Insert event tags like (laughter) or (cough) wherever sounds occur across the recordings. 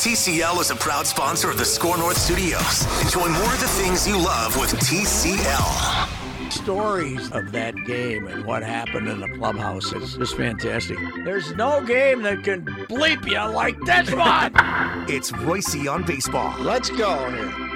TCL is a proud sponsor of the SKOR North Studios. Enjoy more of the things you love with TCL. Stories of that game and what happened in the clubhouse is just fantastic. There's no game that can bleep you like this one. (laughs) It's Reusse on baseball. Let's go here.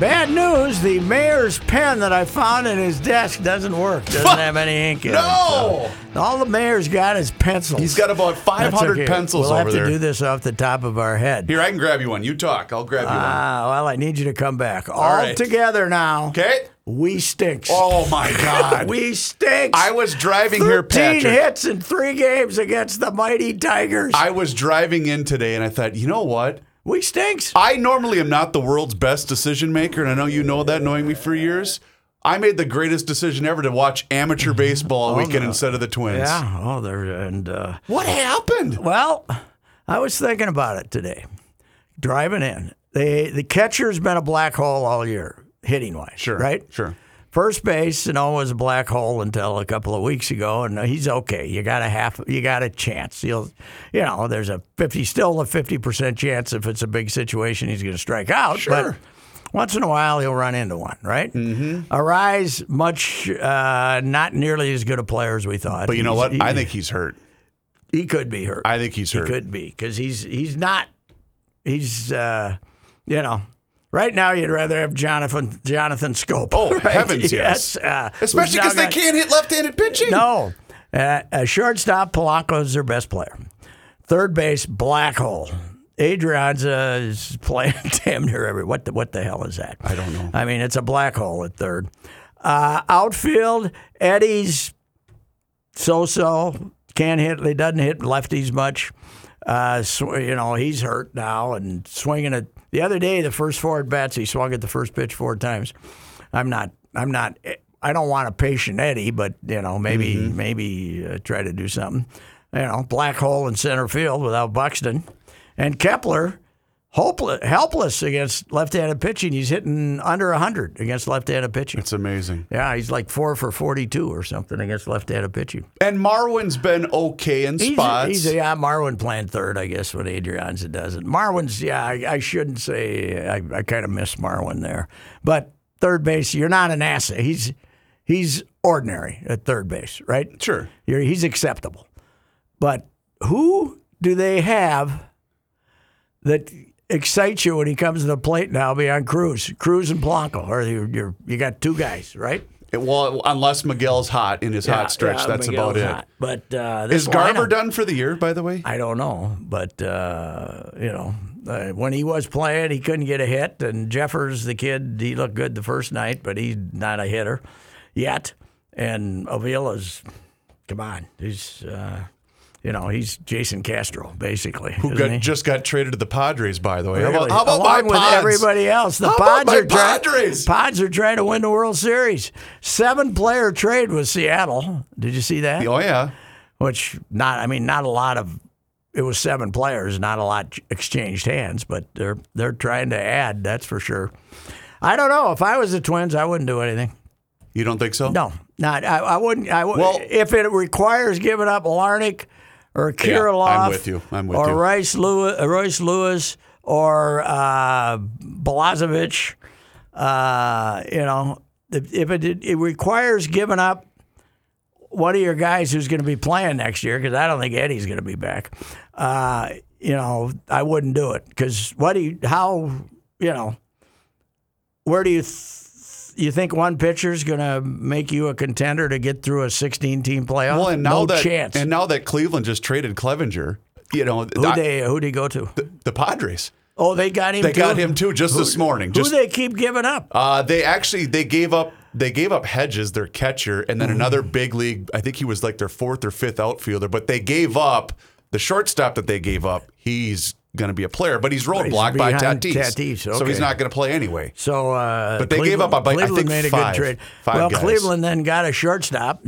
Bad news, the mayor's pen that I found in his desk doesn't work. Doesn't have any ink in it. No! So all the mayor's got is pencils. He's got about That's 500 okay. pencils we'll over have to do this off the top of our head. Here, I can grab you one. You talk. I'll grab you one. Ah, well, I need you to come back. All, right. together now. Okay? We stinks. Oh, my God. (laughs) we stinks. I was driving here, 13 Patrick. hits in three games against the mighty Tigers. I was driving in today and I thought, you know what? we stinks. I normally am not the world's best decision maker, and I know you know that knowing me for years. I made the greatest decision ever to watch amateur baseball all weekend instead of the Twins. Yeah. Oh, there and uh, What happened? well, I was thinking about it today. Driving in, the the catcher's been a black hole all year, hitting wise. Sure. Right. Sure. First base, you know, was a black hole until a couple of weeks ago, and he's okay. You got a half, you got a chance. He'll, you know, there's a fifty, still a fifty percent chance if it's a big situation, he's going to strike out. Sure. But once in a while, he'll run into one. Right. Mm-hmm. Arraez, much uh, not nearly as good a player as we thought. But you know He's- what? He, I think he's hurt. he could be hurt. I think he's he hurt. could be because he's he's not. He's uh, you know. Right now, you'd rather have Jonathan Jonathan Schoop. Oh, (laughs) right? heavens, yes. uh, Especially because they can't hit left-handed pitching. No, uh, a shortstop Polanco is their best player. Third base black hole. Adrianza is playing (laughs) damn near every. What the what the hell is that? I don't know. I mean, it's a black hole at third. Uh, outfield, Eddie's so-so. Can't hit. He doesn't hit lefties much. Uh, you know, he's hurt now and swinging it. The other day, the first four at bats, he swung at the first pitch four times. I'm not. I'm not. I don't want a patient Eddie, but you know, maybe maybe uh, try to do something. You know, black hole in center field without Buxton, and Kepler, hopeless, helpless against left-handed pitching. He's hitting under 100 against left-handed pitching. It's amazing. Yeah, he's like four for 42 or something against left-handed pitching. And Marwin's been okay in He's, spots. he's yeah, Marwin playing third, I guess, when Adrianza does it. Marwin's, yeah, I, I shouldn't say I, I kind of miss Marwin there, but third base, you're not an asset. He's he's ordinary at third base, right? Sure. You're, he's acceptable, but who do they have that excites you when he comes to the plate now beyond Cruz, Cruz and Polanco, or you're, you're you got two guys, right? It- well, unless Miguel's hot in his hot stretch, Yeah, that's Miguel's about it. hot. But uh, this Is Garver lineup- done for the year, by the way? I don't know, but uh, you know, uh, when he was playing, he couldn't get a hit. And Jeffers, the kid, he looked good the first night, but he's not a hitter yet. And Avila's, come on, he's, uh, you know, he's Jason Castro basically. Who got, just got traded to the Padres, by the way. How about, how about Along my with Pods? everybody else? The How Pods are. Padres? Pods are trying to win the World Series. Seven player trade with Seattle. Did you see that? Oh yeah, which not I mean not a lot of it was seven players, not a lot exchanged hands, but they're they're trying to add, that's for sure. I don't know. If I was the Twins, I wouldn't do anything. you don't think so? No, not I, I wouldn't. I would, Well- if it requires giving up Larnach or Kirilloff, I'm with you. I'm with or you. Rice Lewis, Royce Lewis or uh, Balazovic. Uh, you know, if, if it it requires giving up one of your guys who's going to be playing next year, because I don't think Eddie's going to be back. Uh, you know, I wouldn't do it because what do you? How you know? Where do you? Th- you think one pitcher is going to make you a contender to get through a 16-team playoff? Well, and now no that chance. and now that Cleveland just traded Clevinger, you know, who they who they go to? the, the Padres. Oh, they got him. They too? got him too just this morning. Who Just they keep giving up? uh, they actually they gave up they gave up Hedges, their catcher, and then another big league. I think he was like their fourth or fifth outfielder, but they gave up the shortstop that they gave up. He's going to be a player, but he's roadblocked by Tatis, Tatis, so he's not going to play anyway. So, uh, But they gave up, I- I Cleveland think, made a five- good trade. well, guys. Cleveland then got a shortstop,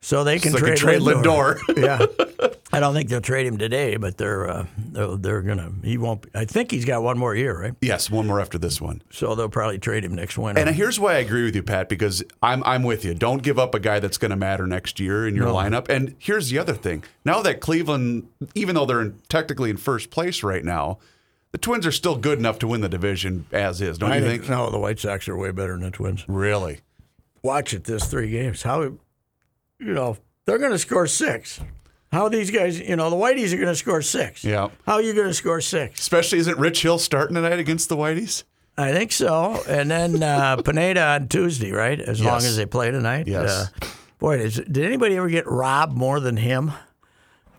so they can So trade, trade Lindor. Lindor. (laughs) yeah, I don't think they'll trade him today, but they're uh, they're, they're gonna. He won't. I think he's got one more year, right? Yes, one more after this one. So they'll probably trade him next winter. And here's why I agree with you, Pat, because I'm I'm with you. Don't give up a guy that's going to matter next year in your lineup. And here's the other thing: now that Cleveland, even though they're in, technically in first place right now, the Twins are still good enough to win the division as is. Don't I you think, think? no, the White Sox are way better than the Twins. Really? Watch it this three games. How you know they're going to score six. How these guys, you know, the Whiteys are going to score six. Yeah. How are you going to score six? Especially isn't Rich Hill starting tonight against the Whiteys? I think so. And then uh, (laughs) Pineda on Tuesday, right? As long as they play tonight. Yes. Uh, boy, is, did anybody ever get robbed more than him?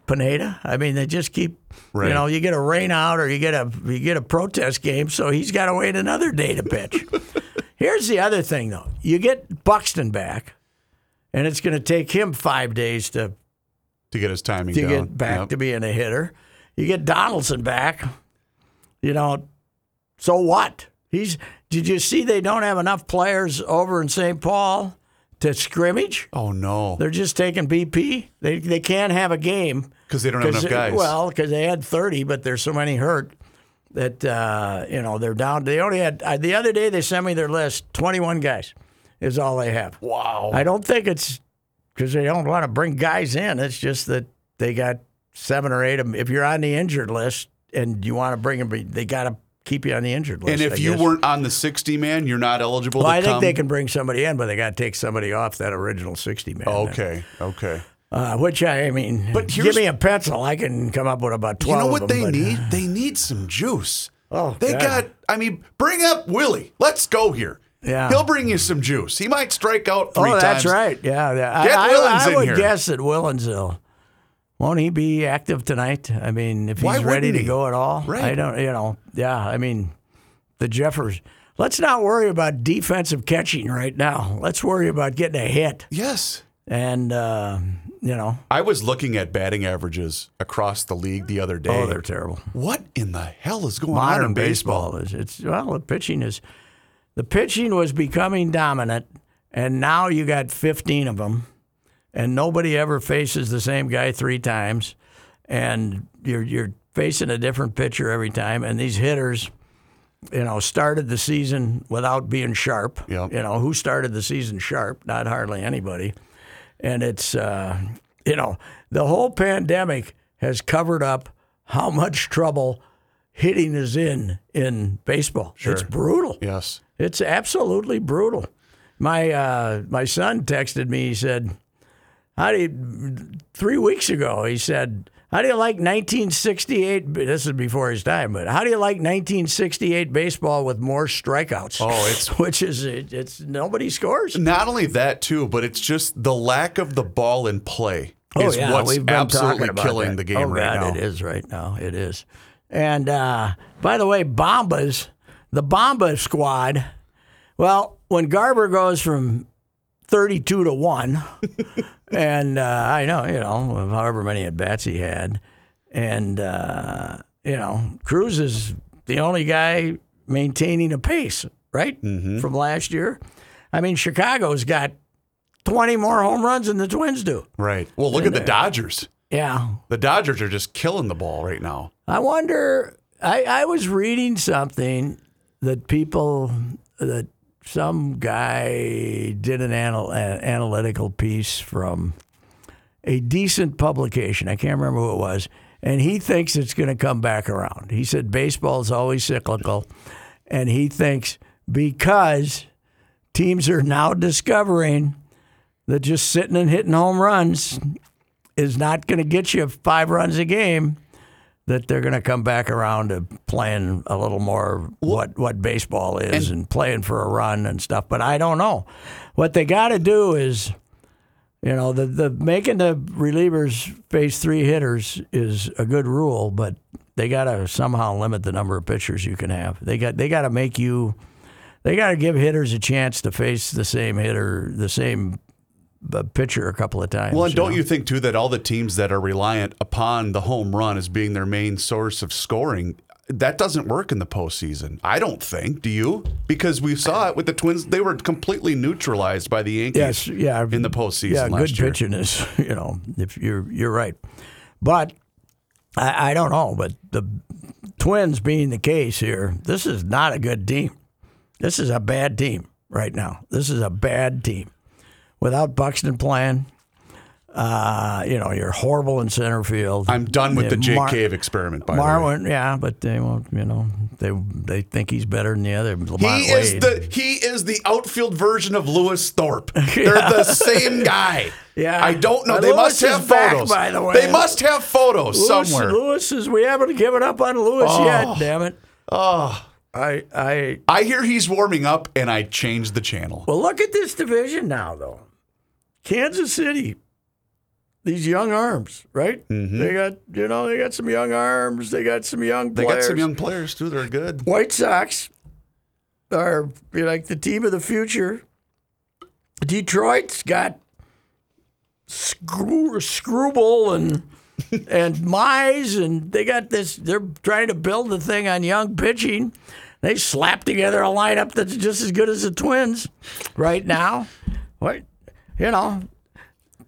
Pineda. I mean, they just keep. Right. You know, you get a rain out or you get a you get a protest game, so he's got to wait another day to pitch. (laughs) Here's the other thing, though. You get Buxton back, and it's going to take him five days to To get his timing to down. get back Yep. to being a hitter. You get Donaldson back. You know, so what? He's. Did you see they don't have enough players over in St. Paul to scrimmage? Oh no, They're just taking BP. They they can't have a game because they don't have enough guys. Well, because they had thirty, but there's so many hurt that uh, you know they're down. They only had uh, the other day they sent me their list. Twenty-one guys is all they have. wow. I don't think it's because they don't want to bring guys in. It's just that they got seven or eight of them. If you're on the injured list and you want to bring them, they got to keep you on the injured list. and if I you guess. weren't on the 60 man, you're not eligible well, to I think they can bring somebody in, but they got to take somebody off that original sixty man. Okay, okay. Uh, which I, I mean, But give me a pencil, I can come up with about twelve. You know what them, they but- need? (sighs) They need some juice. Oh, they God. got. I mean, bring up Willie. Let's go here. Yeah. he'll bring you some juice. He might strike out three Oh, times. that's right. Yeah, yeah. Get I, I- Willians I in would here. guess that Willians will. Won't he be active tonight? I mean, if Why he's ready to he? go at all, Right. I don't. You know, yeah. I mean, the Jeffers. Let's not worry about defensive catching right now. Let's worry about getting a hit. Yes. And uh, you know, I was looking at batting averages across the league the other day. oh, they're terrible. what in the hell is going on Modern in baseball? baseball is it's well, the pitching is the pitching was becoming dominant, and now you got 15 of them, and nobody ever faces the same guy three times, and you're you're facing a different pitcher every time, and these hitters. You know, started the season without being sharp. Yep. You know, who started the season sharp? Not hardly anybody. And it's, uh, you know, the whole pandemic has covered up how much trouble hitting is in in baseball. It's brutal. Yes. It's absolutely brutal. My uh, my son texted me. He said, "How do you?" Three weeks ago, he said, "How do you like 1968?" This is before his time, but how do you like 1968 baseball with more strikeouts? Oh, it's- (laughs) which is it, it's nobody scores. Not only that too, but it's just the lack of the ball in play is what's Oh, we've been absolutely killing that. the game oh, right God, now. It is right now. It is. And uh, by the way, Bombas, the Bomba squad. Well, when Garver goes from thirty-two to one, (laughs) and uh, I know you know however many at bats he had, and uh, you know Cruz is the only guy maintaining a pace right Mm-hmm. from last year. I mean, Chicago's got twenty more home runs than the Twins do. Right. Well, look at the Dodgers. Yeah, The Dodgers are just killing the ball right now. I wonder. I, I was reading something that people that some guy did an anal, an analytical piece from a decent publication. I can't remember who it was, and he thinks it's going to come back around. He said baseball is always cyclical, and he thinks because teams are now discovering that just sitting and hitting home runs is not going to get you five runs a game that they're going to come back around to playing a little more what what baseball is and, playing for a run and stuff. But I don't know. What they got to do is, you know, the the making the relievers face three hitters is a good rule, but they got to somehow limit the number of pitchers you can have. They got they got to make you. They got to give hitters a chance to face the same hitter, the same uh, pitcher a couple of times. Well, and don't know? you think too that all the teams that are reliant upon the home run as being their main source of scoring, that doesn't work in the postseason. I don't think. Do you? Because we saw it with the Twins; they were completely neutralized by the Yankees. Yes, yeah. in the postseason Yeah, last good year. pitching is, (laughs) you know, if you're you're right. But I, I don't know. But the Twins being the case here, this is not a good team. This is a bad team right now. This is a bad team. Without Buxton playing, uh, you know, you're horrible in center field. I'm done with Yeah, the Jake Mar- Cave experiment. By the way, Marwin, yeah, but they won't. You know, they they think he's better than the other. Lamont he is the he is the outfield version of Lewis Thorpe. (laughs) They're the same guy. Yeah. I don't know. Uh, they Lewis must have is back, photos. by the way. They must have photos Lewis, somewhere. Lewis is. We haven't given up on Lewis yet. Damn it. Oh, I I I hear he's warming up, and I changed the channel. Well, look at this division now, though. Kansas City, these young arms, right? They got, you know, they got some young arms. They got some young Mm-hmm. They players. got some young players too. They're good. White Sox are like the team of the future. Detroit's got Screw, Screwball and (laughs) and Mize, and they got this. They're trying to build the thing on young pitching. They slapped together a lineup that's just as good as the Twins right now. What you know?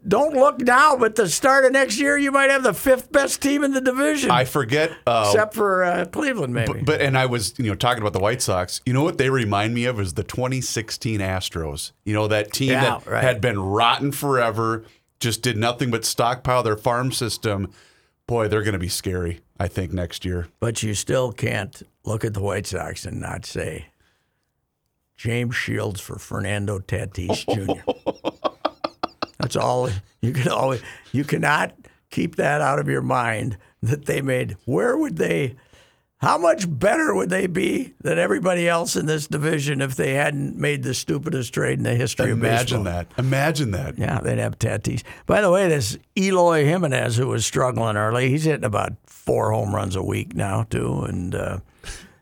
Don't look now, but the start of next year, you might have the fifth best team in the division, I forget. Uh, except for uh, Cleveland, maybe. But and I was you know talking about the White Sox. You know what they remind me of is the 2016 Astros. You know that team Yeah, that right. had been rotten forever, just did nothing but stockpile their farm system. Boy, they're going to be scary. I think next year. But you still can't look at the White Sox and not say James Shields for Fernando Tatis Jr. (laughs) That's all (laughs) you can always you cannot keep that out of your mind that they made. Where would they how much better would they be than everybody else in this division if they hadn't made the stupidest trade in the history Imagine of baseball? Imagine that. Imagine that. Yeah, they'd have Tatis. By the way, this Eloy Jimenez, who was struggling early, he's hitting about four home runs a week now too, and uh,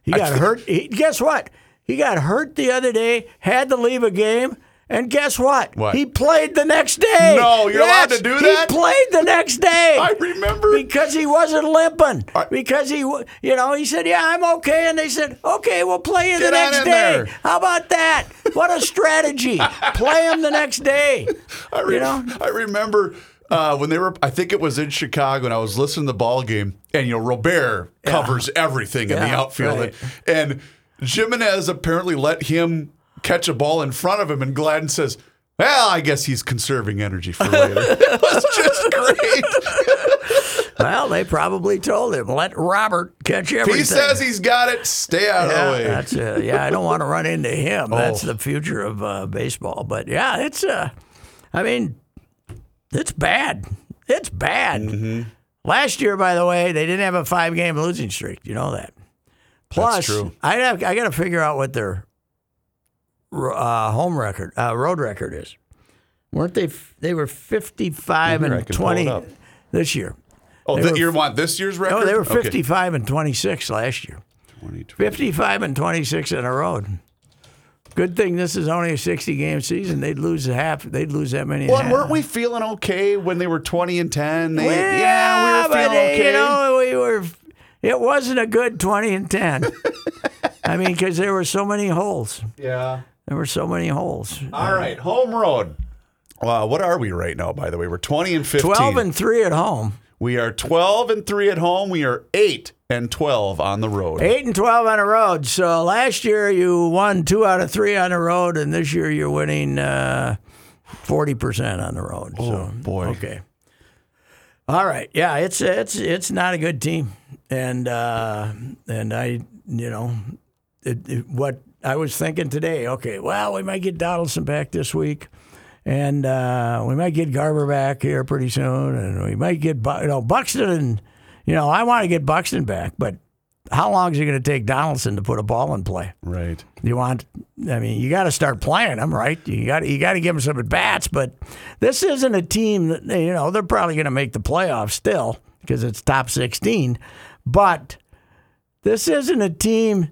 he got hurt. He, guess what? He got hurt the other day, had to leave a game, and guess what? What? He played the next day. No, you're allowed to do that? He played the next day. (laughs) I remember. Because he wasn't limping. I- because he, you know, he said, "Yeah, I'm okay," and they said, "Okay, we'll play you the next day." there. How about that? What a strategy! (laughs) play him the next day. (laughs) I, re- you know, I remember uh, when they were. I think it was in Chicago, and I was listening to the ball game, and you know Robert covers everything in the outfield, right. and Jimenez apparently let him catch a ball in front of him, and Gladden says. Well, I guess he's conserving energy for later. (laughs) it was just great. (laughs) well, they probably told him let Robert catch everything. He says he's got it. Stay out of the way. that's uh, yeah. I don't want to run into him. That's Oh. the future of uh, baseball. But yeah, it's uh, I mean, it's bad. It's bad. Mm-hmm. Last year, by the way, they didn't have a five-game losing streak. You know that. Plus, true. I have I got to figure out what their uh, home record, uh, road record is. Weren't they? f- They were fifty-five Here, I and can pull it twenty this year. oh, they that were- you want this year's record? No, they were Okay. 55 and 26 last year. 20, 55 and 26 in a row. Good thing this is only a 60 game season. They'd lose half. They'd lose that many. in Well, half. weren't we feeling okay when they were 20 and 10? They, Well, yeah, we were feeling okay. You know, we were. It wasn't a good 20 and 10. (laughs) I mean, because there were so many holes. yeah. There were so many holes. All right, home road. Wow, what are we right now, by the way? We're 20 and 15. 12 and 3 at home. we are 12 and 3 at home. We are 8 and 12 on the road. 8 and 12 on the road. So last year you won two out of three on the road, and this year you're winning uh, 40% on the road. so, Oh, boy. Okay. All right. Yeah, it's it's it's not a good team, and uh, and I you know it, it, what I was thinking today. Okay, well we might get Donaldson back this week, and uh, we might get Garver back here pretty soon, and we might get you know Buxton, and you know I want to get Buxton back, but how long is it going to take Donaldson to put a ball in play? Right. You want, I mean, you got to start playing them, right? You got you got to give them some at bats. But this isn't a team that you know they're probably going to make the playoffs still because it's top sixteen. But this isn't a team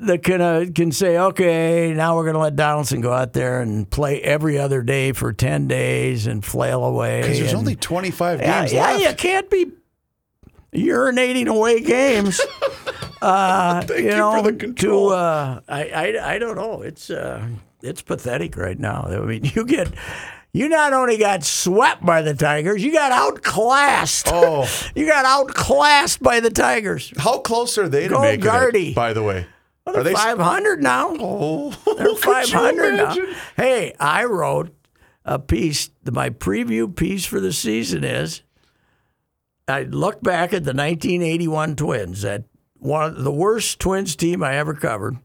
that can uh, can say, okay, now we're going to let Donaldson go out there and play every other day for ten days and flail away. Because there's and- only 25 games yeah, left. you can't be urinating away games. (laughs) Uh, Thank you you know, for the control. to uh, I, I I don't know. It's uh, it's pathetic right now. I mean, you get You not only got swept by the Tigers, you got outclassed. Oh. (laughs) you got outclassed by the Tigers. How close are they to Go making Gardy. it? By the way, Well, are they're they? 500 now. Oh, They're (laughs) 500 now. Hey, I wrote a piece. My preview piece for the season is I look back at the 1981 Twins, that one of the worst Twins team I ever covered.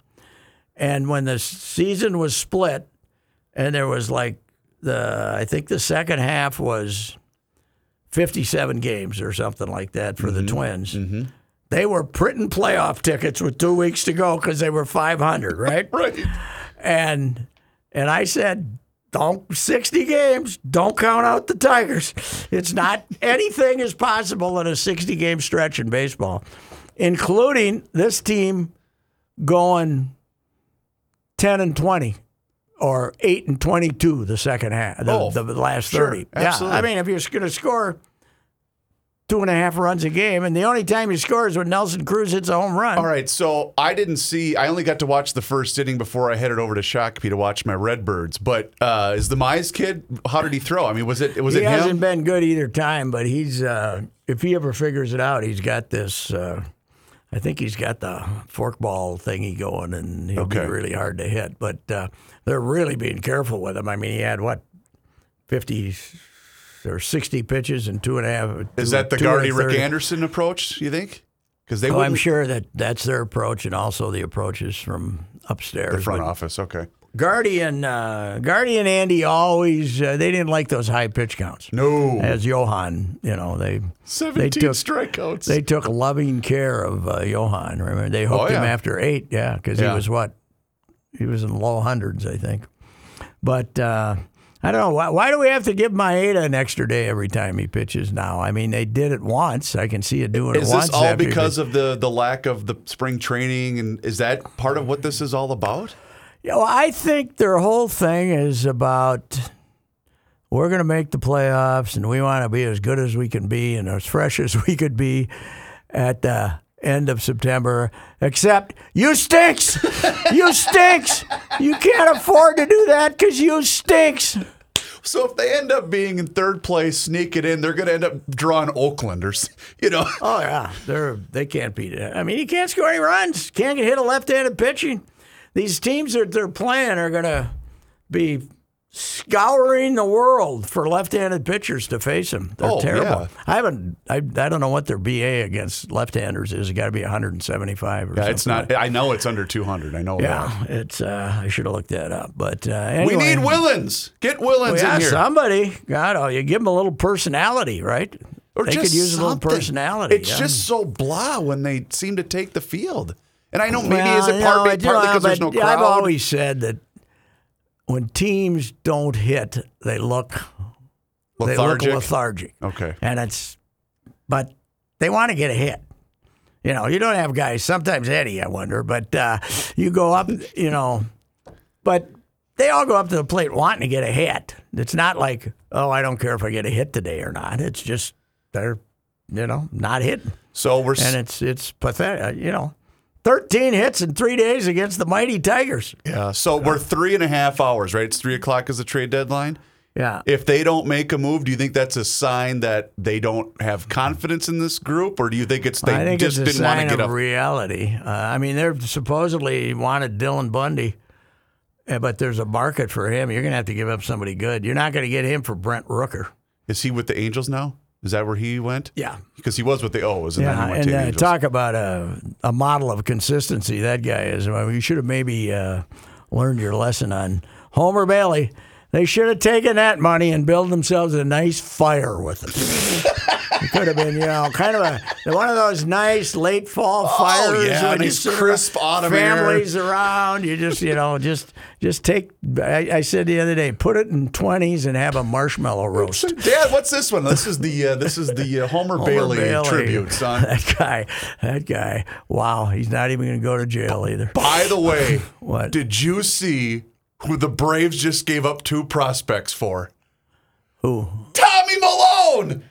And when the season was split, and there was like the, I think the second half was 57 games or something like that for the mm-hmm. Twins. Mm-hmm. They were printing playoff tickets with two weeks to go because they were 500, right? (laughs) Right. and and I said, "Don't 60 games. Don't count out the Tigers. It's not (laughs) anything is possible in a 60 game stretch in baseball, including this team going 10 and 20." Or eight and twenty-two the second half, the, Oh, the last sure, thirty. absolutely. Yeah, I mean, if you're going to score two and a half runs a game, and the only time he scores when Nelson Cruz hits a home run. All right, so I didn't see. I only got to watch the first inning before I headed over to Shakopee to watch my Redbirds. But uh, is the Mize kid? How did he throw? I mean, was it was he it hasn't him? been good either time, but he's uh, if he ever figures it out, he's got this. Uh, I think he's got the forkball thingy going, and he'll Okay. be really hard to hit. But uh, they're really being careful with him. I mean, he had what fifty or sixty pitches and two and a half. Is two- that the and Gardy Rick. Anderson approach? You think? Because they Oh, I'm sure that that's their approach, and also the approaches from upstairs. the front But office. Okay. Guardian, uh, Guardian Andy always uh, they didn't like those high pitch counts. No. as Johan, you know they Seventeen they took strikeouts. they took loving care of uh, Johan. Remember they hooked Oh, him after eight, yeah, because Yeah. he was what he was in low hundreds, I think. But uh, I don't know why, why do we have to give Maeda an extra day every time he pitches now? I mean they did it once. I can see it doing is it once. this all because of the the lack of the spring training, and is that part of what this is all about? Yeah, well, I think their whole thing is about we're going to make the playoffs and we want to be as good as we can be and as fresh as (laughs) we could be at the end of September. Except you stinks, you stinks. You can't afford to do that because you stinks. So if they end up being in third place, sneak it in, they're going to end up drawing Oaklanders. you know. (laughs) Oh yeah, they're they can't beat it. I mean, you can't score any runs. Can't hit a left-handed pitching. These teams that they're playing are going to be scouring the world for left-handed pitchers to face them. They're Oh, terrible. yeah. I haven't. I, I don't know what their BA against left-handers is. It got to be 175 or Yeah, something. it's not. I know it's under 200. I know that. Yeah, it's. Uh, I should have looked that up. But uh, anyway, We need Willians. Get Willians Well, yeah, in here. somebody. God, oh, you give them a little personality, right? Or they just could use a little personality. It's yeah. just so blah when they seem to take the field. And I know maybe Well, is it part, know, partly because there's no crowd. I've always said that when teams don't hit, they look they look Lethargic? lethargic. Okay. and it's but they want to get a hit. You know, you don't have guys. Sometimes Eddie, I wonder, but uh, you go up. You know, but they all go up to the plate wanting to get a hit. It's not like, oh, I don't care if I get a hit today or not. It's just they're, you know, not hitting So we're and it's it's pathetic. You know, thirteen hits in three days against the mighty Tigers. yeah. So we're three and a half hours, right? It's three o'clock is the trade deadline. Yeah, If they don't make a move, do you think that's a sign that they don't have confidence in this group, or do you think it's they I think just it's a didn't want to get of up? reality. Uh, I mean, they're supposedly wanted Dylan Bundy, uh, but there's a market for him. You're going to have to give up somebody good. You're not going to get him for Brent Rooker. Is he with the Angels now? Is that where he went? Yeah. Because he was with the O's, and then Yeah, he went and to uh, Angels. talk about a, a model of consistency. That guy is. Well, you should have maybe uh, learned your lesson on Homer Bailey. They should have taken that money and built themselves a nice fire with it. it could have been, you know, kind of a one of those nice late fall fires. Oh, yeah, when you crisp autumn air. families around. You just, you know, just just take. I, I said the other day, put it in twenties and have a marshmallow roast. Dad, what's this one? This is the uh, this is the uh, Homer, Homer Bailey, Bailey. tribute, son. (laughs) That guy, that guy. Wow, he's not even going to go to jail either. By the way, (laughs) What? did you see who the Braves just gave up two prospects for? Who? Tommy Milone.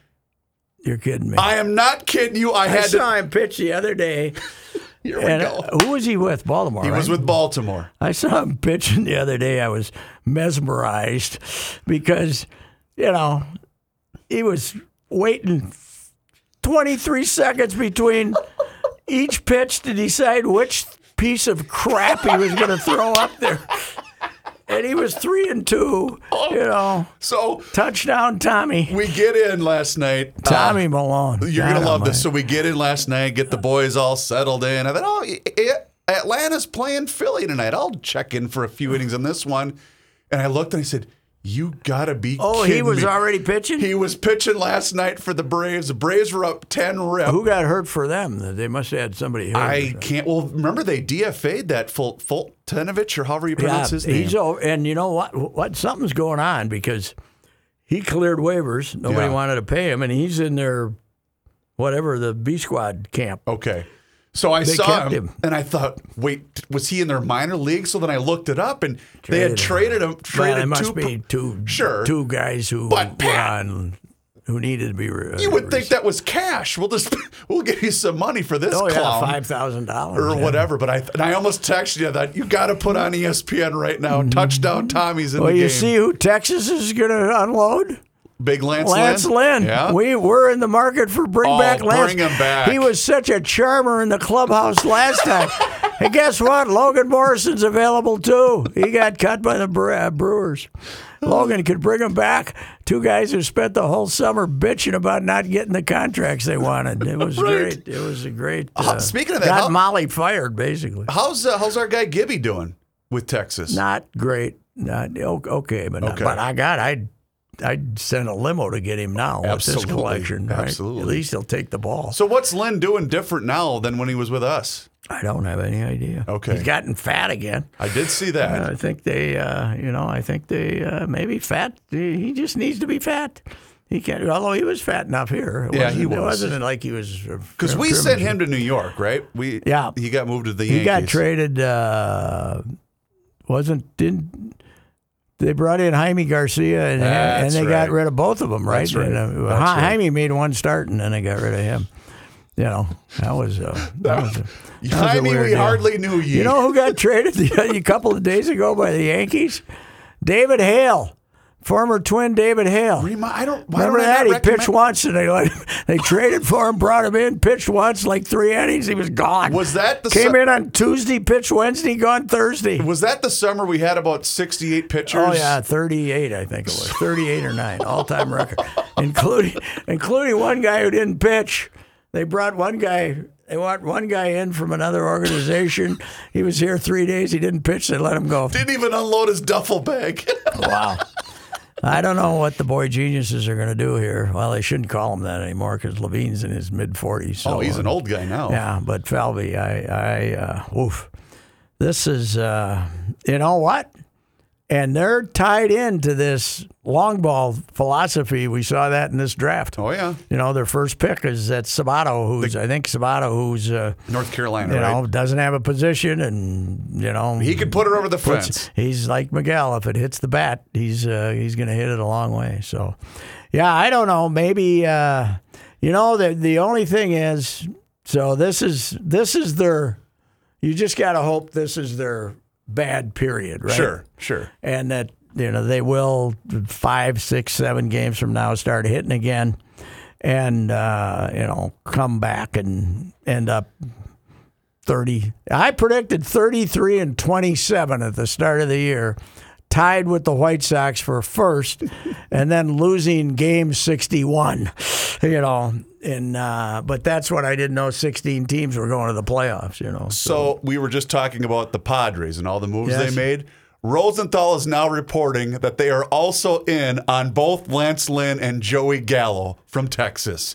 You're kidding me. I am not kidding you. I I had to. saw him pitch the other day, (laughs) Here we And go. uh, who was he with? Baltimore. He was with Baltimore. I saw him pitching the other day. I was mesmerized because, you know, he was waiting 23 seconds between each pitch to decide which piece of crap he was going to throw up there. (laughs) And he was three and two, you know, So touchdown Tommy. we get in last night. Uh, Tommy Milone. You're gonna love this. So we get in last night, get the boys all settled in. I thought, oh, i- i- Atlanta's playing Philly tonight. I'll check in for a few innings on this one. And I looked and I said, "You gotta be Oh, he was me. already pitching? He was pitching last night for the Braves. The Braves were up ten rip. Who got hurt for them? They must have had somebody hurt. I can't. Well, remember they DFA'd that Ful- Foltynewicz or however you pronounce his name. He's over, and you know what? What something's going on because he cleared waivers. Nobody Yeah. wanted to pay him, and he's in their whatever the B squad camp. Okay. So I They saw him, him. and I thought, wait, was he in their minor league? So then I looked it up, and they had traded him. Well, Traded it must two, be two Sure. two guys who But Pat- on who needed to be. Re- You would think that was cash. We'll just (laughs) we'll give you some money for this Oh yeah, five thousand dollars or whatever. But I and I almost texted you that you got to put on ESPN right now. Touchdown Tommy's in Mm-hmm. Well, you see who Texas is going to unload? Big Lance, Lance Lynn. Yeah. We we're in the market for bring Oh, back Lance. bring him back. He was such a charmer in the clubhouse last time. (laughs) and guess what? Logan Morrison's available too. He got cut by the uh, Brewers. Logan could bring him back. Two guys who spent the whole summer bitching about not getting the contracts they wanted. It was (laughs) Right. great. It was a great. How- uh, speaking of that, got how- Molly fired basically. how's uh, how's our guy Gibby doing with Texas? Not great. Not okay, but not, Okay. but I got I. I'd send a limo to get him now with Absolutely. this collection. Right? Absolutely. At least he'll take the ball. So what's Lynn doing different now than when he was with us? I don't have any idea. Okay. He's gotten fat again. I did see that. I think they, uh, you know, I think they uh, maybe fat. He just needs to be fat. He can't. Although he was fat enough here. It Yeah, he wasn't- It was. wasn't like he was. Because we sent him to New York, right? We Yeah. He got moved to the He Yankees. got traded. Uh, wasn't didn't. They brought in Jaime Garcia and, and they right. got rid of both of them, right? That's right. And, uh, That's Ja- right. Jaime made one start and then they got rid of him. You know, that was uh, that was. A, (laughs) that was a Jaime, we deal. hardly knew you. You know who got traded (laughs) the, a couple of days ago by the Yankees? David Hale, former Twin David Hale. Remi- I don't. Why Remember don't that? He recommend- pitched once, and they let him, they traded for him, brought him in, pitched once, like three innings, he was gone. Was that the came su- in on Tuesday, pitched Wednesday, gone Thursday? Was that the summer we had about sixty-eight pitchers? Oh yeah, thirty-eight, I think it was thirty-eight or nine, all-time record, including including one guy who didn't pitch. They brought one guy. They brought one guy in from another organization. He was here three days. He didn't pitch. They let him go. Didn't even unload his duffel bag. (laughs) Wow. I don't know what the boy geniuses are going to do here. Well, they shouldn't call him that anymore because Levine's in his mid 40s. So, oh, he's an uh, old guy now. Yeah, but Falvey, I, I, uh, oof. This is, uh, you know what? And they're tied into this long ball philosophy. We saw that in this draft. Oh yeah, You know, their first pick is that Sabato, who's, I think Sabato, who's, uh, North Carolina, you right? know, doesn't have a position and, you know, he could put it over the puts- fence. He's like Miguel. If it hits the bat, he's uh, he's going to hit it a long way. So, yeah, I don't know. Maybe uh, you know the the only thing is, so this is this is their. You just got to hope this is their bad period, right? Sure, sure. and that you know they will five, six, seven games from now start hitting again, and uh, you know come back and end up thirty. I predicted thirty-three and twenty-seven at the start of the year. Tied with the White Sox for first, and then losing game sixty-one. You know, and uh, but that's what I didn't know. Sixteen teams were going to the playoffs. You know, So we were just talking about the Padres and all the moves Yes. they made. Rosenthal is now reporting that they are also in on both Lance Lynn and Joey Gallo from Texas.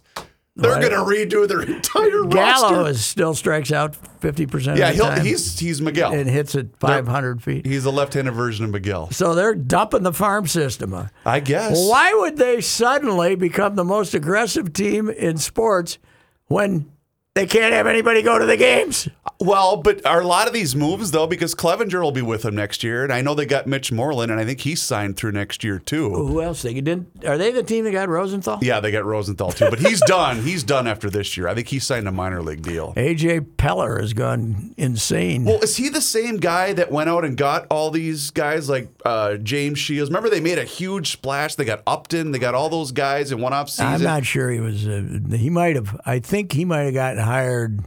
They're Right. going to redo their (laughs) entire Gallo roster. is, still strikes out fifty percent. yeah, of the he'll, time. he's he's Miguel. and hits it 500 feet. He's a left-handed version of Miguel. So they're dumping the farm system. I guess. Why would they suddenly become the most aggressive team in sports when they can't have anybody go to the games? Well, but are a lot of these moves though? Because Clevinger will be with them next year, and I know they got Mitch Moreland, and I think he's signed through next year too. Who else? They didn't. Are they the team that got Rosenthal? Yeah, they got Rosenthal too, but he's (laughs) done. He's done after this year. I think he signed a minor league deal. AJ Preller has gone insane. Well, is he the same guy that went out and got all these guys like uh, James Shields? Remember they made a huge splash. They got Upton. They got all those guys in one off season. I'm not sure he was. Uh, he might have. I think he might have gotten hired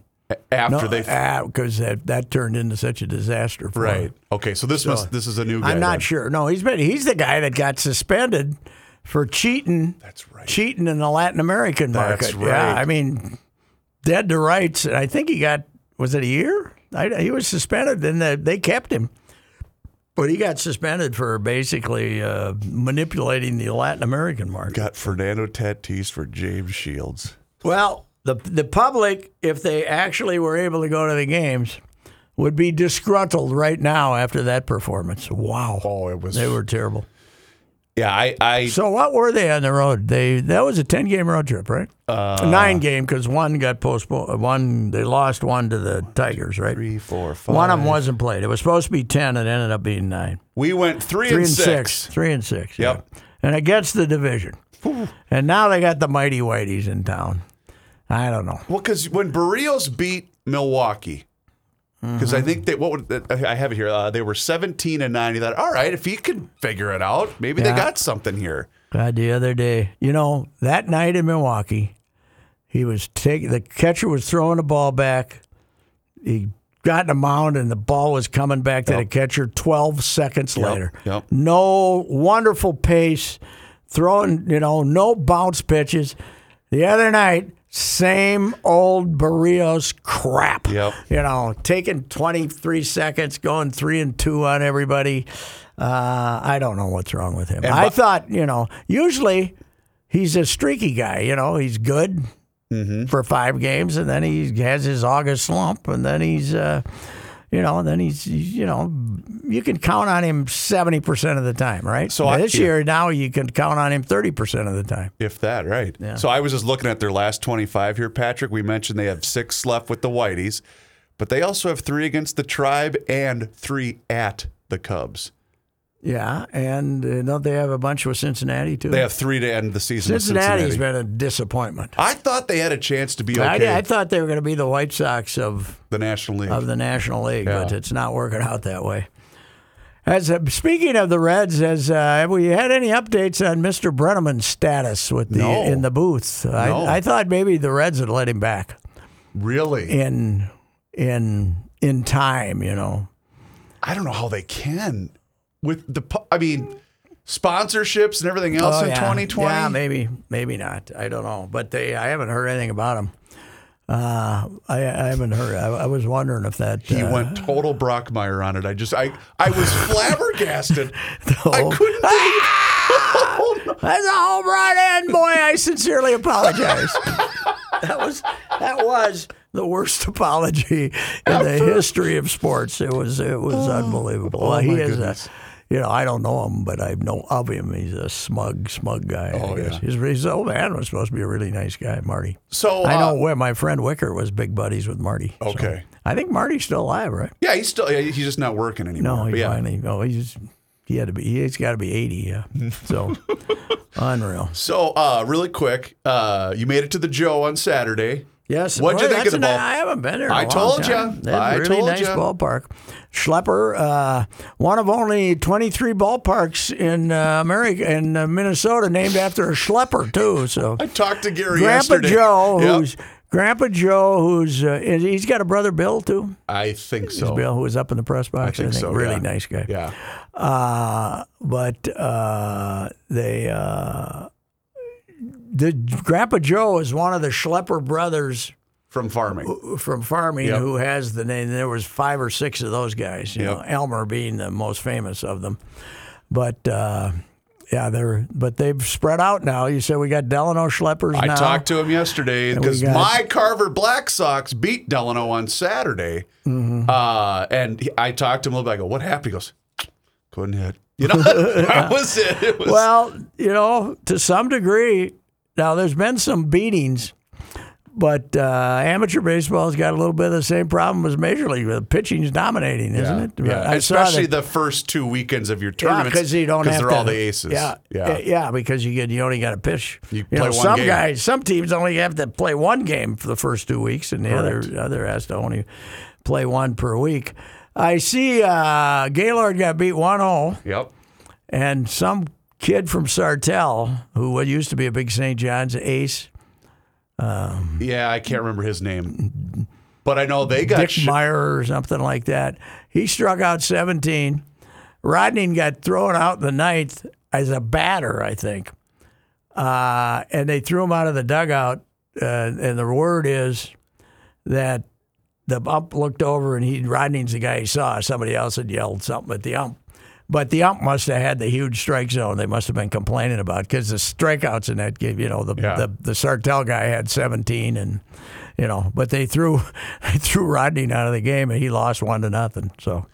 after no, they because that that turned into such a disaster. For right. him. Okay, so this must this is a new guy. I'm not then. sure. No, he's been. He's the guy that got suspended for cheating. That's right. Cheating in the Latin American market. That's Yeah. I mean, dead to rights. And I think he got. Was it a year? I, he was suspended, and the, they kept him. But he got suspended for basically uh, manipulating the Latin American market. Got Fernando Tatis for James Shields. Well, the the public, if they actually were able to go to the games, would be disgruntled right now after that performance. Wow. Oh, it was. They were terrible. Yeah, I. I So what were they on the road? They that was a ten game road trip, right? Uh, Nine game because one got postponed. One they lost one to the Tigers, right? three, four, five. One of them wasn't played. It was supposed to be ten. It ended up being nine. We went three, Three and, and six. six. Three and six. Yep. yeah. And against the division. And now they got the mighty whiteys in town. I don't know. Well, because when Berrios beat Milwaukee, because. I think that what would I have it here? Uh, they were seventeen and nine. He thought, all right, if he could figure it out, maybe they got something here. God, the other day, you know, that night in Milwaukee, he was taking the catcher was throwing the ball back. He got in the mound and the ball was coming back to the catcher 12 seconds later. yep. No wonderful pace, throwing, you know, no bounce pitches. The other night, same old Berrios crap. Yep. You know, taking 23 seconds, going three and two on everybody. Uh, I don't know what's wrong with him. And I bu- thought, you know, usually he's a streaky guy. You know, he's good Mm-hmm. for five games, and then he has his August slump, and then he's, uh, you know, then he's, he's, you know, you can count on him seventy percent of the time, right? So I- this yeah. year now you can count on him thirty percent of the time. If that, right. So I was just looking at their last 25 here, Patrick. We mentioned they have six left with the Whiteys, but they also have three against the Tribe and three at the Cubs. Yeah, and uh, don't they have a bunch with Cincinnati too? They have three to end the season. with Cincinnati's Cincinnati. been a disappointment. I thought they had a chance to be I- okay. I, thought they were going to be the White Sox of the National League. of the National League, but it's not working out that way. As uh, speaking of the Reds, has uh, have we had any updates on Mr. Brennaman's status with the No. in the booth? No. I, I thought maybe the Reds would let him back really? in in in time. You know, I don't know how they can with the. I mean, sponsorships and everything else Oh, in yeah. 2020. Yeah, maybe, maybe not. I don't know, but they. I haven't heard anything about them. Uh, I, I haven't heard. I, I was wondering if that He uh, went total Brockmeyer on it. I just, I, I was (laughs) flabbergasted. I Oh. couldn't believe. (laughs) That's a home run, and boy, I sincerely apologize. (laughs) that was that was the worst apology in the history of sports. It was it was unbelievable. well, he Oh. is goodness. a, you know, I don't know him, but I know of him. He's a smug, smug guy. Oh, yeah. His, his old man was supposed to be a really nice guy, Marty. So I know uh, where my friend Wicker was big buddies with Marty. so Okay. I think Marty's still alive, right? Yeah, he's still. yeah, He's just not working anymore. No, he yeah. finally. No, he's he had to be. He's got to be eighty. Yeah. (laughs) So unreal. So, uh, really quick, uh, you made it to the Joe on Saturday. Yes. What'd you think of the ball? I haven't been there. in a I told ya. That's I really told nice ya. ballpark. Schlepper, uh, one of only 23 ballparks in uh, America, in uh, Minnesota, named after a Schlepper too. So I talked to Gary Grandpa yesterday. Joe, Yep. who's Grandpa Joe, who's uh, is- he's got a brother Bill too. I think so. Bill, who was up in the press box. I think so, Really yeah. nice guy. Yeah. Uh, but uh, they uh, the Grandpa Joe is one of the Schlepper brothers From farming. from farming Yep. who has the name. There was five or six of those guys. You Yep. know, Elmer being the most famous of them. But uh, yeah, they're but they've spread out now. You said we got Delano Schleppers I now. talked to him yesterday because got- my Carver Black Sox beat Delano on Saturday. Mm-hmm. Uh, and he, I talked to him a little bit. I go, what happened? He goes, couldn't hit. You know, (laughs) that (laughs) was it. it was, Well, you know, to some degree, now there's been some beatings, but uh, amateur baseball's got a little bit of the same problem as major league. The pitching's dominating, isn't it? Yeah. I Especially the first two weekends of your yeah, tournaments. because you don't have they're to, all the aces. Yeah, yeah. yeah, because you get you only got to pitch. You know, play one some game. guys, some teams only have to play one game for the first two weeks, and the other other has to only play one per week. I see uh, Gaylord got beat 1-0, Yep. and some kid from Sartell, who used to be a big St. John's ace, Yeah, I can't remember his name, but I know they got Dick sh- Meyer or something like that. He struck out 17. Rodney got thrown out in the ninth as a batter, I think. Uh, and they threw him out of the dugout. Uh, and the word is that the ump looked over and he Rodney's the guy he saw. Somebody else had yelled something at the ump. But the ump must have had the huge strike zone they must have been complaining about because the strikeouts in that game, you know, the, Yeah. the the Sartell guy had 17 and you know, but they threw (laughs) they threw Rodney out of the game and he lost one to nothing. So,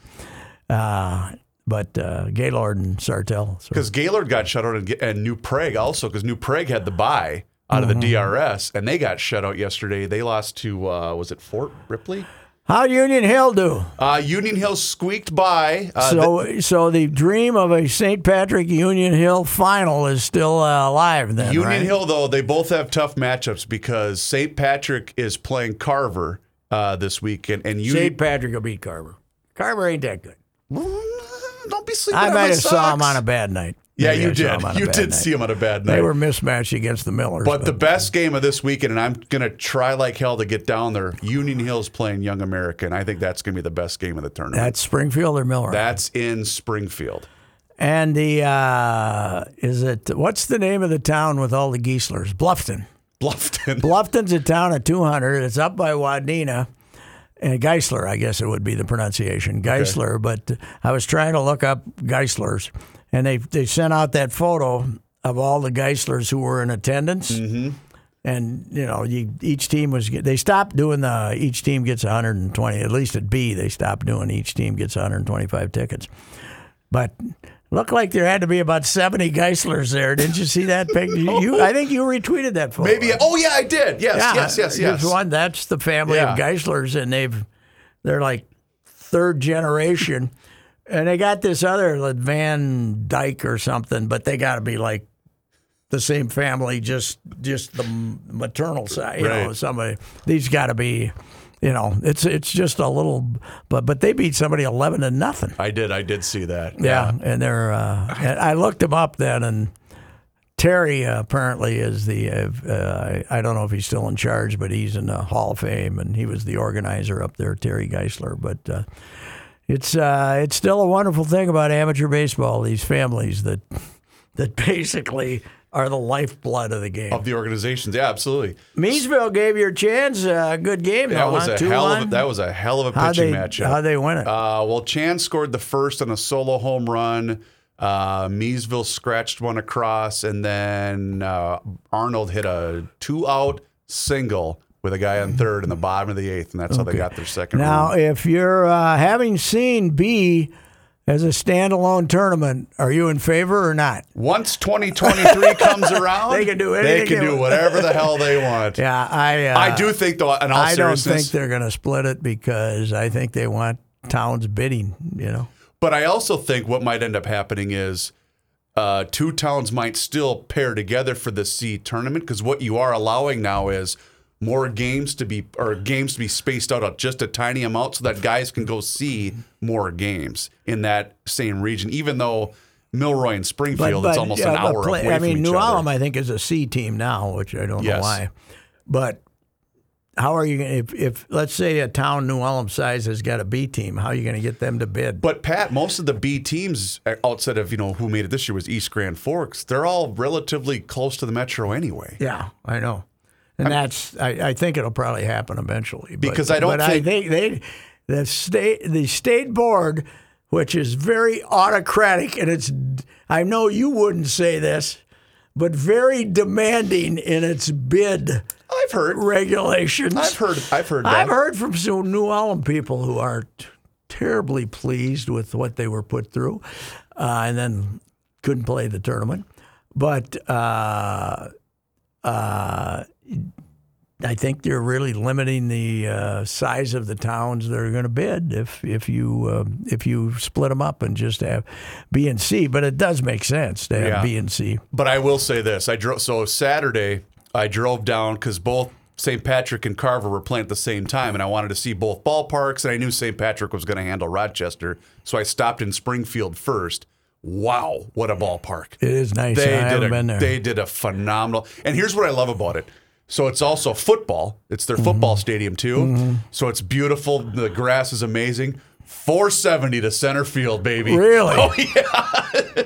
uh, but uh, Gaylord and Sartell. So. because Gaylord got shut out and, and New Prague also because New Prague had the bye out of the Mm-hmm. DRS and they got shut out yesterday. They lost to uh, was it Fort Ripley? How Union Hill do? Uh, Union Hill squeaked by. Uh, so, so the dream of a St. Patrick Union Hill final is still uh, alive. Then Union right? Hill, though, they both have tough matchups because St. Patrick is playing Carver uh, this weekend, and Union. St. Patrick will beat Carver. Carver ain't that good. Don't be sleeping I on might have saw him on a bad night. Yeah, Maybe you I did. You did night. see him on a bad night. They were mismatched against the Millers. But the best game of this weekend, and I'm going to try like hell to get down there. Union Hill's playing Young American. I think that's going to be the best game of the tournament. that's Springfield or Miller. that's in Springfield. and the uh, is it what's the name of the town with all the Geislers? Bluffton. Bluffton. (laughs) Bluffton's a town of 200. It's up by Wadena. And Geisler, I guess it would be the pronunciation, Geisler. But I was trying to look up Geislers, and they they sent out that photo of all the Geislers who were in attendance. Mm-hmm. And you know, you, each team was they stopped doing the each team gets 120. At least at B, they stopped doing each team gets 125 tickets. But looked like there had to be about 70 Geislers there. Didn't you see that picture? You, I think you retweeted that photo. Maybe. Oh yeah, I did. Yes, yes, yes, yes. There's one that's the family of Yeah. Geislers, and they've they're like third generation, and they got this other like, Van Dyke or something, but they got to be like the same family, just just the maternal side. You know, Right. somebody these got to be. You know, it's it's just a little, but but they beat somebody eleven to nothing. I did. I did see that. Yeah, and they're. Uh, and I looked him up then, and Terry uh, apparently is the. Uh, uh, I don't know if he's still in charge, but he's in the Hall of Fame, and he was the organizer up there, Terry Geisler. But uh, it's uh, it's still a wonderful thing about amateur baseball. These families that that (laughs) basically are the lifeblood of the game. Of the organizations, yeah, absolutely. Miesville gave you a chance. a good game. That though, was huh? a hell of a, that was a hell of a pitching they, matchup. How'd they win it? Uh, well, Chan scored the first on a solo home run. Uh, Miesville scratched one across, and then uh, Arnold hit a two out single with a guy on third in the bottom of the eighth, and that's how they got their second Now, if you're uh, having seen B as a standalone tournament, are you in favor or not? Once 2023 (laughs) comes around, They can do They can do whatever the (laughs) hell they want. Yeah, I. Uh, I do think, though, and I don't think they're going to split it because I think they want towns bidding. You know. But I also think what might end up happening is uh, two towns might still pair together for the C tournament because what you are allowing now is more games to be or games to be spaced out just a tiny amount so that guys can go see more games in that same region. Even though Milroy and Springfield, it's almost yeah, an hour play- away I mean, New other. I think, is a C team now, which I don't know why. But how are you going to, if, if, let's say, a town New Ulm size has got a B team, how are you going to get them to bid? But Pat, most of the B teams uh, outside of you know who made it this year was East Grand Forks. They're all relatively close to the metro anyway. Yeah, I know. And that's I, I think it'll probably happen eventually. But- Because I don't but I think- think they the state the state board, which is very autocratic and it's I know you wouldn't say this, but very demanding in its bid I've heard. regulations. I've heard. I've heard. That. I've heard from some New Ulm people who are t- terribly pleased with what they were put through, uh, and then couldn't play the tournament. But uh, uh, I think they're really limiting the uh, size of the towns that are going to bid if if you uh, if you split them up and just have B and C. But it does make sense to have Yeah. B and C. But I will say this: I drove. So Saturday, I drove down because both St. Patrick and Carver were playing at the same time, and I wanted to see both ballparks. And I knew St. Patrick was going to handle Rochester, so I stopped in Springfield first. Wow, what a ballpark! It is nice. They I did a, been there. They did a phenomenal. And here's what I love about it. So it's also football. It's their football Mm-hmm. stadium too. So it's beautiful. The grass is amazing. 470 to center field, baby. Really? Oh (laughs) yeah.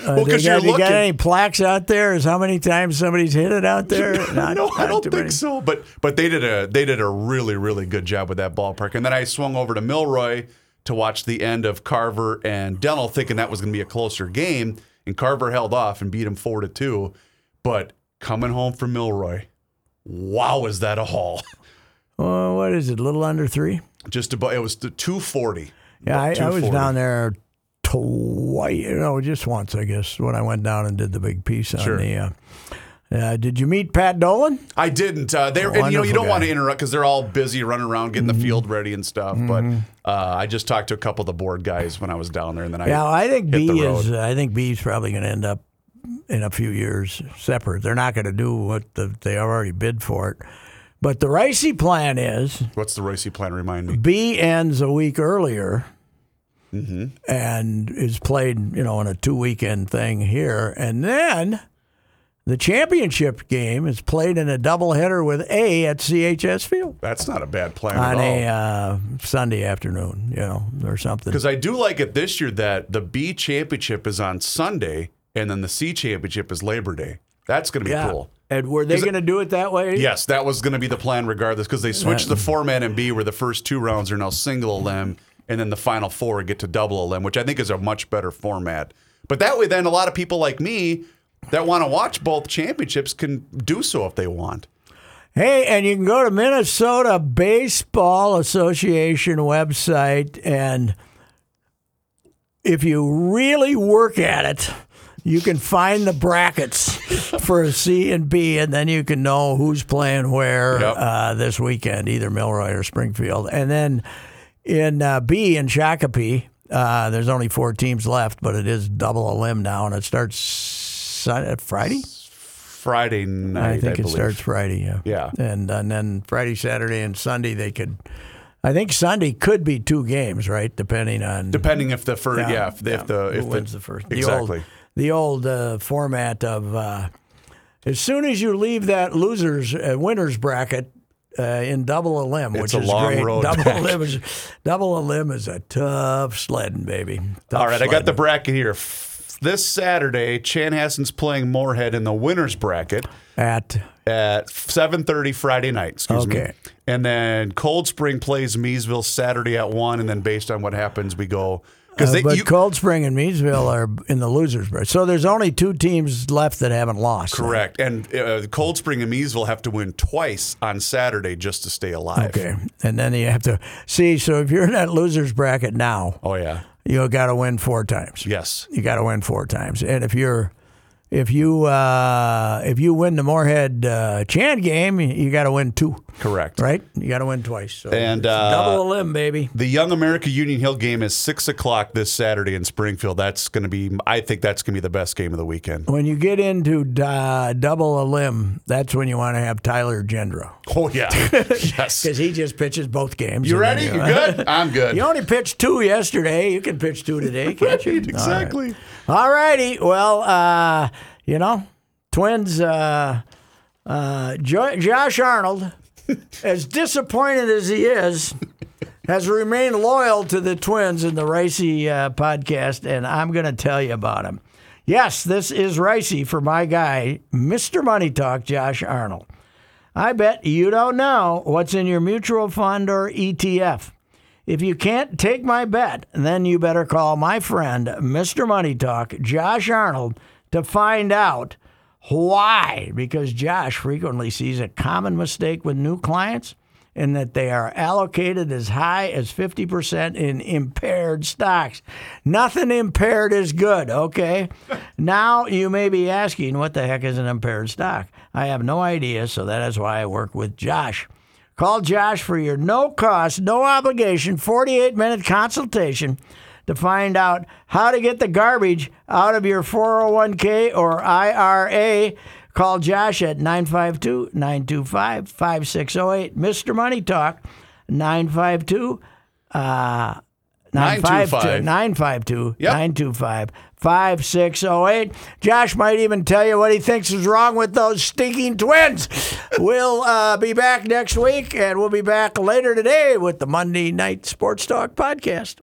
Uh, well, they 'cause got, you're they got any plaques out there? Is how many times somebody's hit it out there? (laughs) Not- no, I don't think many. so. But but they did a they did a really really good job with that ballpark. And then I swung over to Milroy to watch the end of Carver and Dental, thinking that was going to be a closer game. And Carver held off and beat him four to two. But coming home from Milroy, wow, is that a haul? (laughs) What is it? A little under three? Just about it was the two forty. Yeah, I, I was down there twice. No, just once, I guess, when I went down and did the big piece on Sure. the. Uh, uh, did you meet Pat Dolan? I didn't. Uh, they and you know you don't want to interrupt because they're all busy running around getting Mm-hmm. the field ready and stuff. But uh, I just talked to a couple of the board guys when I was down there, and then I Yeah, I think B is. I think B is probably going to end up in a few years separate. They're not going to do what the, they already bid for it. But the Reusse plan is What's the Reusse plan? Remind me. B ends a week earlier. Mm-hmm. And is played, you know, in a two weekend thing here, and then the championship game is played in a doubleheader with A at CHS Field That's not a bad plan on a at all. uh, Sunday afternoon, you know, or something. Because I do like it this year that the B championship is on Sunday, and then the C championship is Labor Day. That's going to be Yeah. cool. And were they going to do it that way? Yes, that was going to be the plan regardless because they switched the format and B where the first two rounds are now single limb and then the final four get to double limb, which I think is a much better format. But that way, then a lot of people like me that want to watch both championships can do so if they want. Hey, and you can go to Minnesota Baseball Association website, and if you really work at it, you can find the brackets for C and B, and then you can know who's playing where Yep. uh, this weekend, either Milroy or Springfield. And then in uh, B in Shakopee, uh, there's only four teams left, but it is double a limb now, and it starts Sun- Friday. Friday night, I I, think it believe. starts Friday. Yeah. Yeah. And and then Friday, Saturday, and Sunday they could. I think Sunday could be two games, right? Depending on Depending if the first, yeah, if, if the who if wins the first. exactly. The old, the old uh, format of uh, as soon as you leave that losers uh, winners bracket. Uh, in double a limb, It's which a is long great. road double back. a limb is double a limb is a tough sledding, baby. Tough All right, I got the bracket here. This Saturday, Chanhassen's playing Moorhead in the winners bracket. at at 7:30 Friday night. Excuse me. And then Cold Spring plays Miesville Saturday at one, and then based on what happens, we go because Uh, but you, Cold Spring and Miesville are in the losers bracket. So there's only two teams left that haven't lost. correct, and uh, Cold Spring and Miesville have to win twice on Saturday just to stay alive. Okay, and then you have to see. So if you're in that losers bracket now, Oh yeah. you got to win four times. Yes. You got to win four times, and if you're if you uh, if you win the Moorhead uh, Chan game, you got to win two. Correct. Right? You got to win twice. So And, it's uh, double a limb, baby. The Young America Union Hill game is six o'clock this Saturday in Springfield. That's going to be. I think that's going to be the best game of the weekend. When you get into uh, double a limb, that's when you want to have Tyler Gendro Oh yeah. (laughs) yes. because he just pitches both games. You ready? You good? (laughs) I'm good. You only pitched two yesterday. You can pitch two today, can't you? Right, exactly. All righty. Well, uh, you know, Twins, uh, uh, jo- Josh Arnold, (laughs) as disappointed as he is, has remained loyal to the Twins in the Reusse uh, podcast, and I'm going to tell you about him. Yes, this is Reusse for my guy, Mr. Money Talk, Josh Arnold. I bet you don't know what's in your mutual fund or ETF. If you can't take my bet, then you better call my friend, Mr. Money Talk, Josh Arnold, to find out why. Because Josh frequently sees a common mistake with new clients in that they are allocated as high as 50% in impaired stocks. Nothing impaired is good, okay? now you may be asking, what the heck is an impaired stock? I have no idea, so that is why I work with Josh. Call Josh for your no cost, no obligation, 48 minute consultation to find out how to get the garbage out of your 401k or IRA. Call Josh at 952 925 5608. Mr. Money Talk, 952 uh, 952 952 925 5608. Josh might even tell you what he thinks is wrong with those stinking twins. we'll uh, be back next week, and we'll be back later today with the Monday Night Sports Talk podcast.